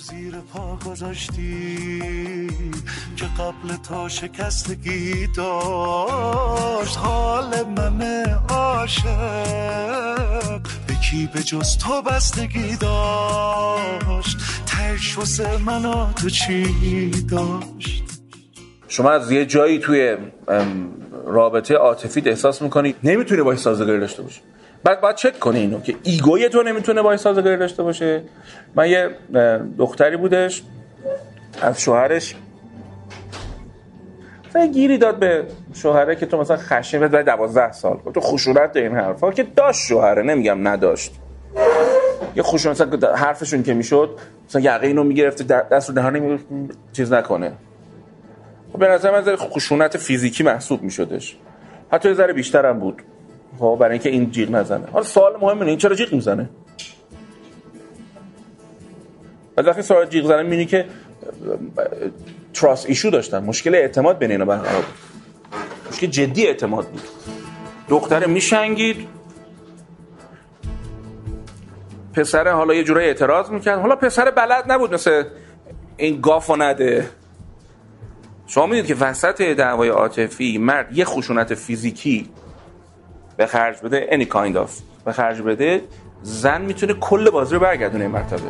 زیر پا گذاشتی که قبل تا شکستگی داشت. حال من عاشق به کی به جز تو بستگی داشت. تش واسه من تو چی داشت؟ شما از یه جایی توی رابطه عاطفی احساس می‌کنی؟ نمی‌تونی باش سازگاری داشته باشی. بعد باید چک کنی اینو که ایگوی تو نمی‌تونه باش سازگاری داشته باشه. من یه دختری بودش. از شوهرش مثلا گیری داد به شوهره که تو مثلا خشن بعد 12 سال. تو خشونت این حرفا که داشت شوهره نمیگم نداشت. یه خشونت مثلا حرفشون که می‌شد مثلا یقه اینو می‌گرفته دست رو دهان چیز نکنه. به نظر من خشونت فیزیکی محسوب میشدش. حتی یه ذره بیشتر بود. خب برای اینکه این جیغ نزنه. حالا سوال مهم اینه این چرا جیغ می‌زنه؟ بعد وقتی سوال جیغ زنه می‌بینی که تراس ایشو داشتن مشکل اعتماد بین اینا برقرار بود. مشکل جدی اعتماد بود. دختره میشنگید. پسر حالا یه جورای اعتراض می‌کرد. حالا پسر بلد نبود مثل این گافو نده. شما می‌دید که وسط دعوای عاطفی مرد یه خشونت فیزیکی به خرج بده any kind of. به خرج بده زن می‌تونه کل بازی رو برگردونه این مرتبه.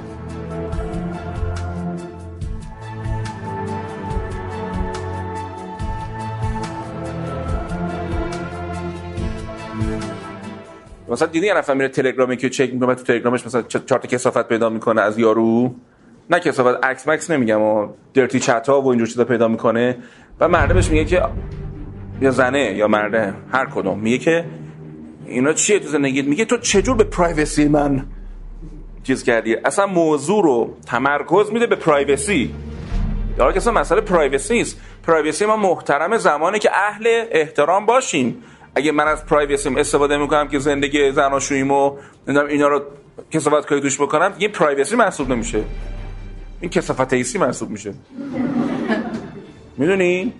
مثلا دیدی یه نفر میره تلگرامی که چک می‌کنه تو تلگرامش مثلا چهار تا کسافت پیدا می‌کنه از یارو. نه کسافت عکس مکس نمیگم و درتی چت ها و اینجور چیزا پیدا می‌کنه. و مردمش میگه که یا زنه یا مرده هر کدوم. میگه که اینا چیه تو زندگیت؟ میگه تو چجور به privacy من چیز کردی؟ اصلا موضوع رو تمرکز میده به privacy در که اصلا مسئله privacy نیست privacy ما محترم زمانی که اهل احترام باشیم. اگه من از privacy م استفاده می‌کنم که زندگی زناشوییمو نمی‌دونم اینا رو کثافت کاری توش بکنم یه privacy محسوب نمیشه. این کثافت ایسی محسوب میشه. می‌دونی؟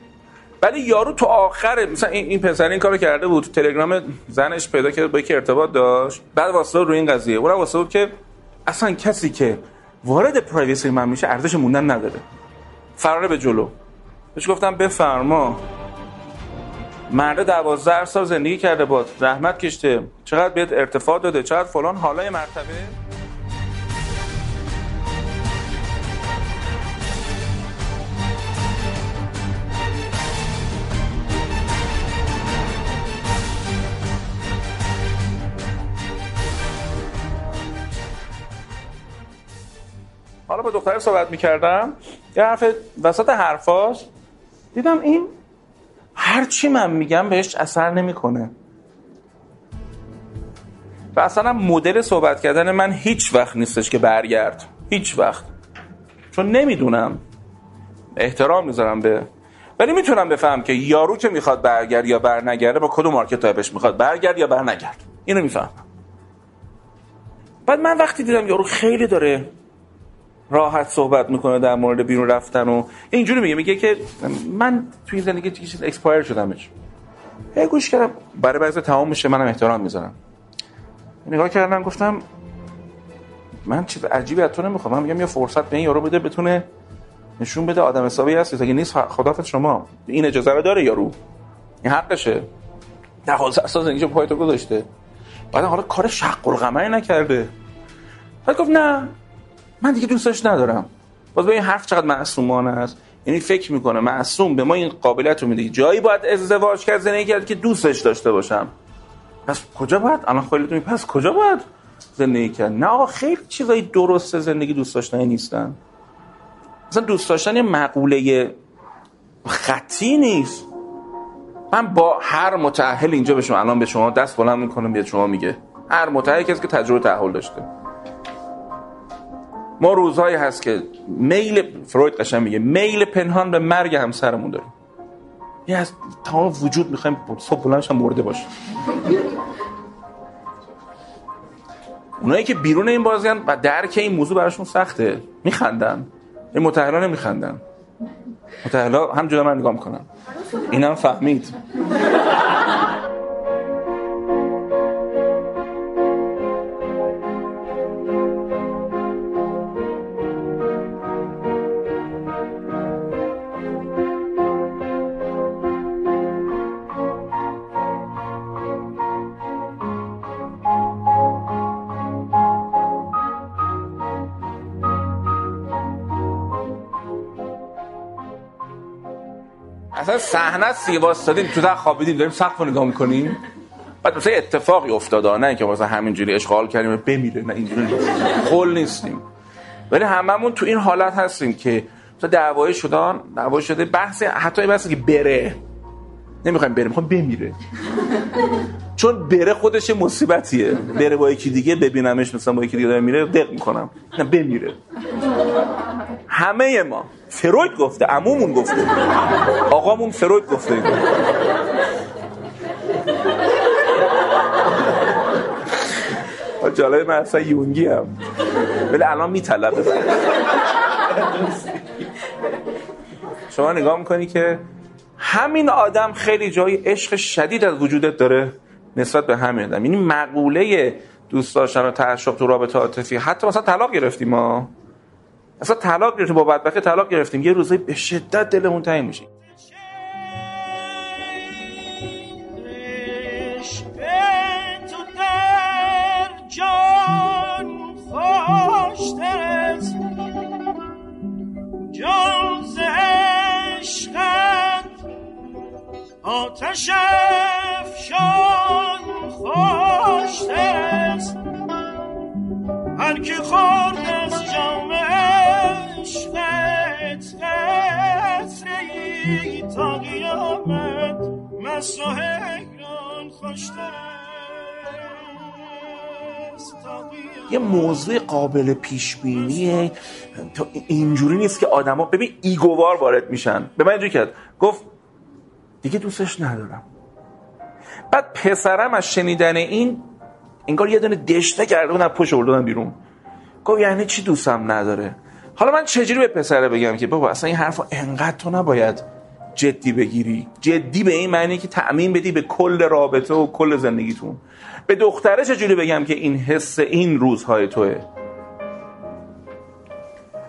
ولی یارو تو آخر مثلا این, این پسر این کارو کرده بود. تو تلگرام زنش پیدا کرد با یکی ارتباط داشت. بعد واسه رو این قضیه. اون واسه بود که اصلا کسی که وارد پرایوسی من میشه ارزش موندن نداره. فراره به جلو. بهش گفتم بفرما. مرد دوازده سال زندگی کرده با رحمت کشته. چقدر بهت ارتفاع داده؟ چقدر فلان؟ حالای مرتبه. حالا با دختر صحبت می‌کردم یه حرف وسط حرفاش دیدم این هرچی من میگم بهش اثر نمی‌کنه. و اصلا مدل صحبت کردن من هیچ وقت نیستش که برگرد. هیچ وقت. چون نمی‌دونم. احترام می‌ذارم به ولی می‌تونم بفهم که یارو که می‌خواد برگرد یا برنگرده با کدوم مارکت تایپش می‌خواد برگرد یا برنگرد. اینو می‌فهمم. بعد من وقتی دیدم یارو خیلی داره راحت صحبت می‌کنه در مورد بیرون رفتن و اینجوری میگه میگه که من توی زندگی چیز expire شدمش. هی گوش کردم برای بعضی تمام میشه منم احترام می‌ذارم. نگاه کردم گفتم من چیز عجیبی از تو نمی‌خوام. من میگم یه فرصت به این یارو بده بتونه نشون بده آدم حسابی هست اگه نیست خدافظ شما. این اجازه رو داره یارو. این حقشه. 12 سال زندگیشو پای تو گذاشته. بعد حالا کار شق القمری نکرده. بعد گفت نه. من دیگه دوستش ندارم. باز به این حرف چقدر معصومانه است. یعنی فکر می‌کنه معصوم به ما این قابلیت رو میده. جایی باید ازدواج کرد زندگی کرد که دوستش داشته باشم. پس کجا باید؟ الان خیلی پس کجا باید زندگی کرد؟ نه آقا خیلی چیزای درست زندگی دوست داشتنی نیستن. مثلا دوست داشتن یه مقوله خطی نیست. من با هر متأهل اینجا به شما الان به شما دست بلند می‌کنم بیاد شما میگه. هر متأهل کسی که تجربه تحول داشته. ما روزهایی هست که میل فروید قشنگ میگه میل پنهان به مرگ همسرمون داریم. یه از تمام وجود می‌خوایم صبح هم مرده باشه اونایی که بیرون این بازیان و درک این موضوع براشون سخته میخندن. این متحلا نمیخندن. متحلا هم جدا من نگاه می‌کنن. اینم فهمید. اصلا صحنه است دیگه واسطادیم تو در خوابیدیم داریم سقف نگاه می‌کنیم. بعد مثلا اتفاقی افتاده نه که مثلا همینجوری اشغال کردیم بمیره نه اینجوری خل نیستیم. ولی هممون تو این حالت هستیم که مثلا دعوای شدن دعوای شده بحث حتی بحثی که بره. نمی‌خوایم بریم می‌خوایم بمیره. چون بره خودش مصیبتیه. بره با یکی دیگه ببینمش مثلا با یکی دیگه داره میره دق می‌کنم. نه بمیره. همه ما. فروید گفته عمومون گفته. آقامون فروید گفته. جالب من اصلا یونگی هم ولی الان میطلبه. شما نگاه می‌کنی که همین آدم خیلی جای عشق شدید از وجودت داره نسبت به همین آدم. یعنی مقوله دوست داشتن و تعشق تو رابطه عاطفی. حتی مثلا طلاق گرفتیم ما. اصلا طلاق گرفتیم با بدبختی طلاق گرفتیم. یه روزی به شدت دلمون تنگ میشه. آتش و حیران خوشتر یه موضوع قابل پیش بینیه اینجوری نیست که آدما ببین ایگووار وارد میشن. به من اینجوری کرد. گفت دیگه دوستش ندارم. بعد پسرم از شنیدن این انگار یه دونه دشته کرده از پشت اردادن بیرون. گفت یعنی چی دوستم نداره؟ حالا من چجوری به پسره بگم که بابا اصلا این حرف انقدر تو نباید جدی بگیری. جدی به این معنی که تأمین بدی به کل رابطه و کل زندگیتون. به دختره چجوری بگم که این حس این روزهای توه؟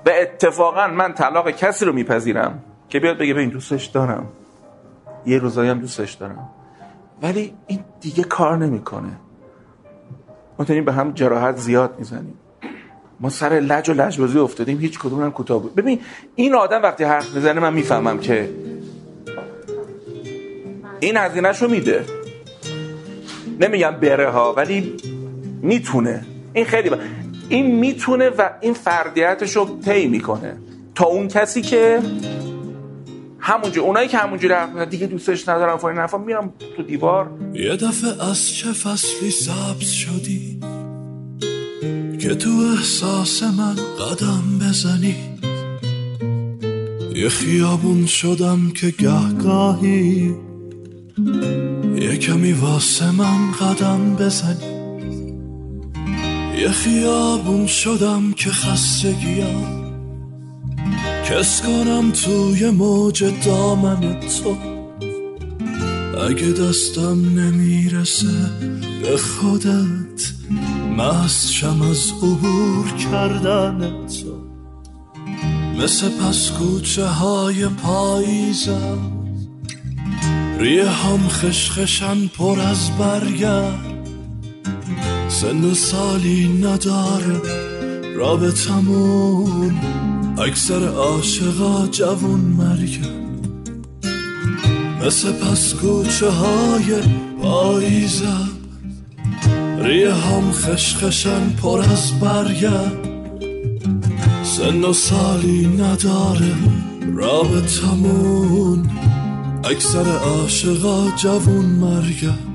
و اتفاقا من طلاق کسی رو میپذیرم که بیاد بگه این دوستش دارم. یه روزایی هم دوستش دارم. ولی این دیگه کار نمی‌کنه. ما تنیم به هم جراحت زیاد می‌زنیم. ما سر لج و لجبازی افتادیم هیچ کدوم هم کوتاه بود. ببین این آدم وقتی حرف می‌زنه من می‌فهمم که این هزینهشو میده. نمیگم بره ها ولی می‌تونه. این خیلی با... این می‌تونه و این فردیتش رو طی می‌کنه. تا اون کسی که همونجا اونایی که همونجوری حرف دیگه دوستش ندارم فلان حرفا میرم تو دیوار. یه دفعه از چه فصلی سبز شدی که تو احساس من قدم بزنی؟ یه خیابون شدم که گهگاهی یه کمی واسه من قدم بزنی یه خیابون شدم که خستگیم. کس کنم توی موج دامن تو. اگه دستم نمی‌رسه به خودت مست شم از عبور کردن تو. مثل پس کوچه های پاییزم. ریه هم خشخشن پر از برگرد. سن سالی نداره رابطمون اکثر عاشقا جوون مرگن. مثل پس کوچه های پاییزم هم خشخشن پر از برگن سن و سالی نداره رابطمون اکثر عاشقا جوون مرگن